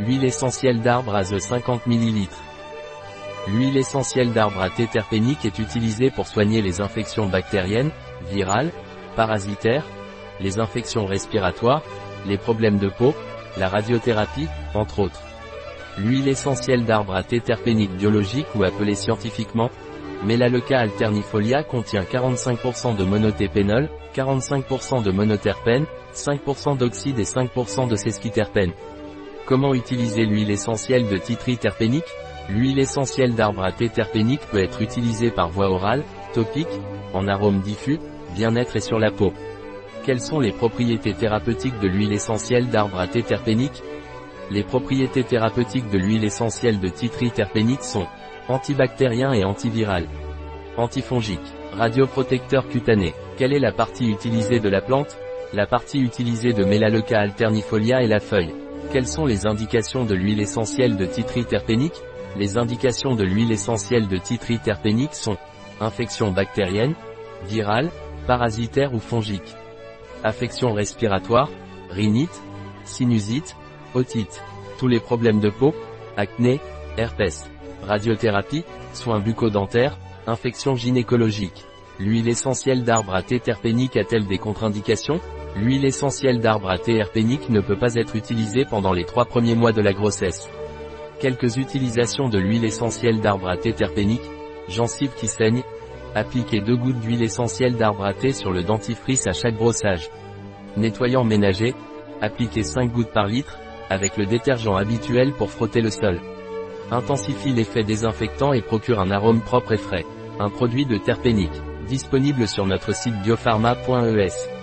Huile essentielle d'arbre à 50 ml. L'huile essentielle d'arbre à thé terpénique est utilisée pour soigner les infections bactériennes, virales, parasitaires, les infections respiratoires, les problèmes de peau, la radiothérapie, entre autres. L'huile essentielle d'arbre à thé terpénique biologique ou appelée scientifiquement Melaleuca alternifolia contient 45% de monotépénol, 45% de monoterpène, 5% d'oxyde et 5% de sesquiterpène. Comment utiliser l'huile essentielle de titri terpénique? L'huile essentielle d'arbre à thé terpénique peut être utilisée par voie orale, topique, en arôme diffus, bien-être et sur la peau. Quelles sont les propriétés thérapeutiques de l'huile essentielle d'arbre à thé terpénique? Les propriétés thérapeutiques de l'huile essentielle de titri terpénique sont antibactérien et antiviral, antifongique, radioprotecteur cutané. Quelle est la partie utilisée de la plante? La partie utilisée de Melaleuca alternifolia est la feuille. Quelles sont les indications de l'huile essentielle de titri terpénique Les indications de l'huile essentielle de titri terpénique sont infection bactérienne, virale, parasitaire ou fongique. Affection respiratoire, rhinite, sinusite, otite, tous les problèmes de peau, acné, herpès, radiothérapie, soins bucco-dentaires, infections gynécologiques. L'huile essentielle d'arbre à thé terpénique a-t-elle des contre-indications? L'huile essentielle d'arbre à thé terpénique ne peut pas être utilisée pendant les trois premiers mois de la grossesse. Quelques utilisations de l'huile essentielle d'arbre à thé terpénique, gencives qui saignent, Appliquez deux gouttes d'huile essentielle d'arbre à thé sur le dentifrice à chaque brossage. Nettoyant ménager. Appliquez 5 gouttes par litre, avec le détergent habituel pour frotter le sol. Intensifie l'effet désinfectant et procure un arôme propre et frais. Un produit de terpénique. Disponible sur notre site biopharma.es.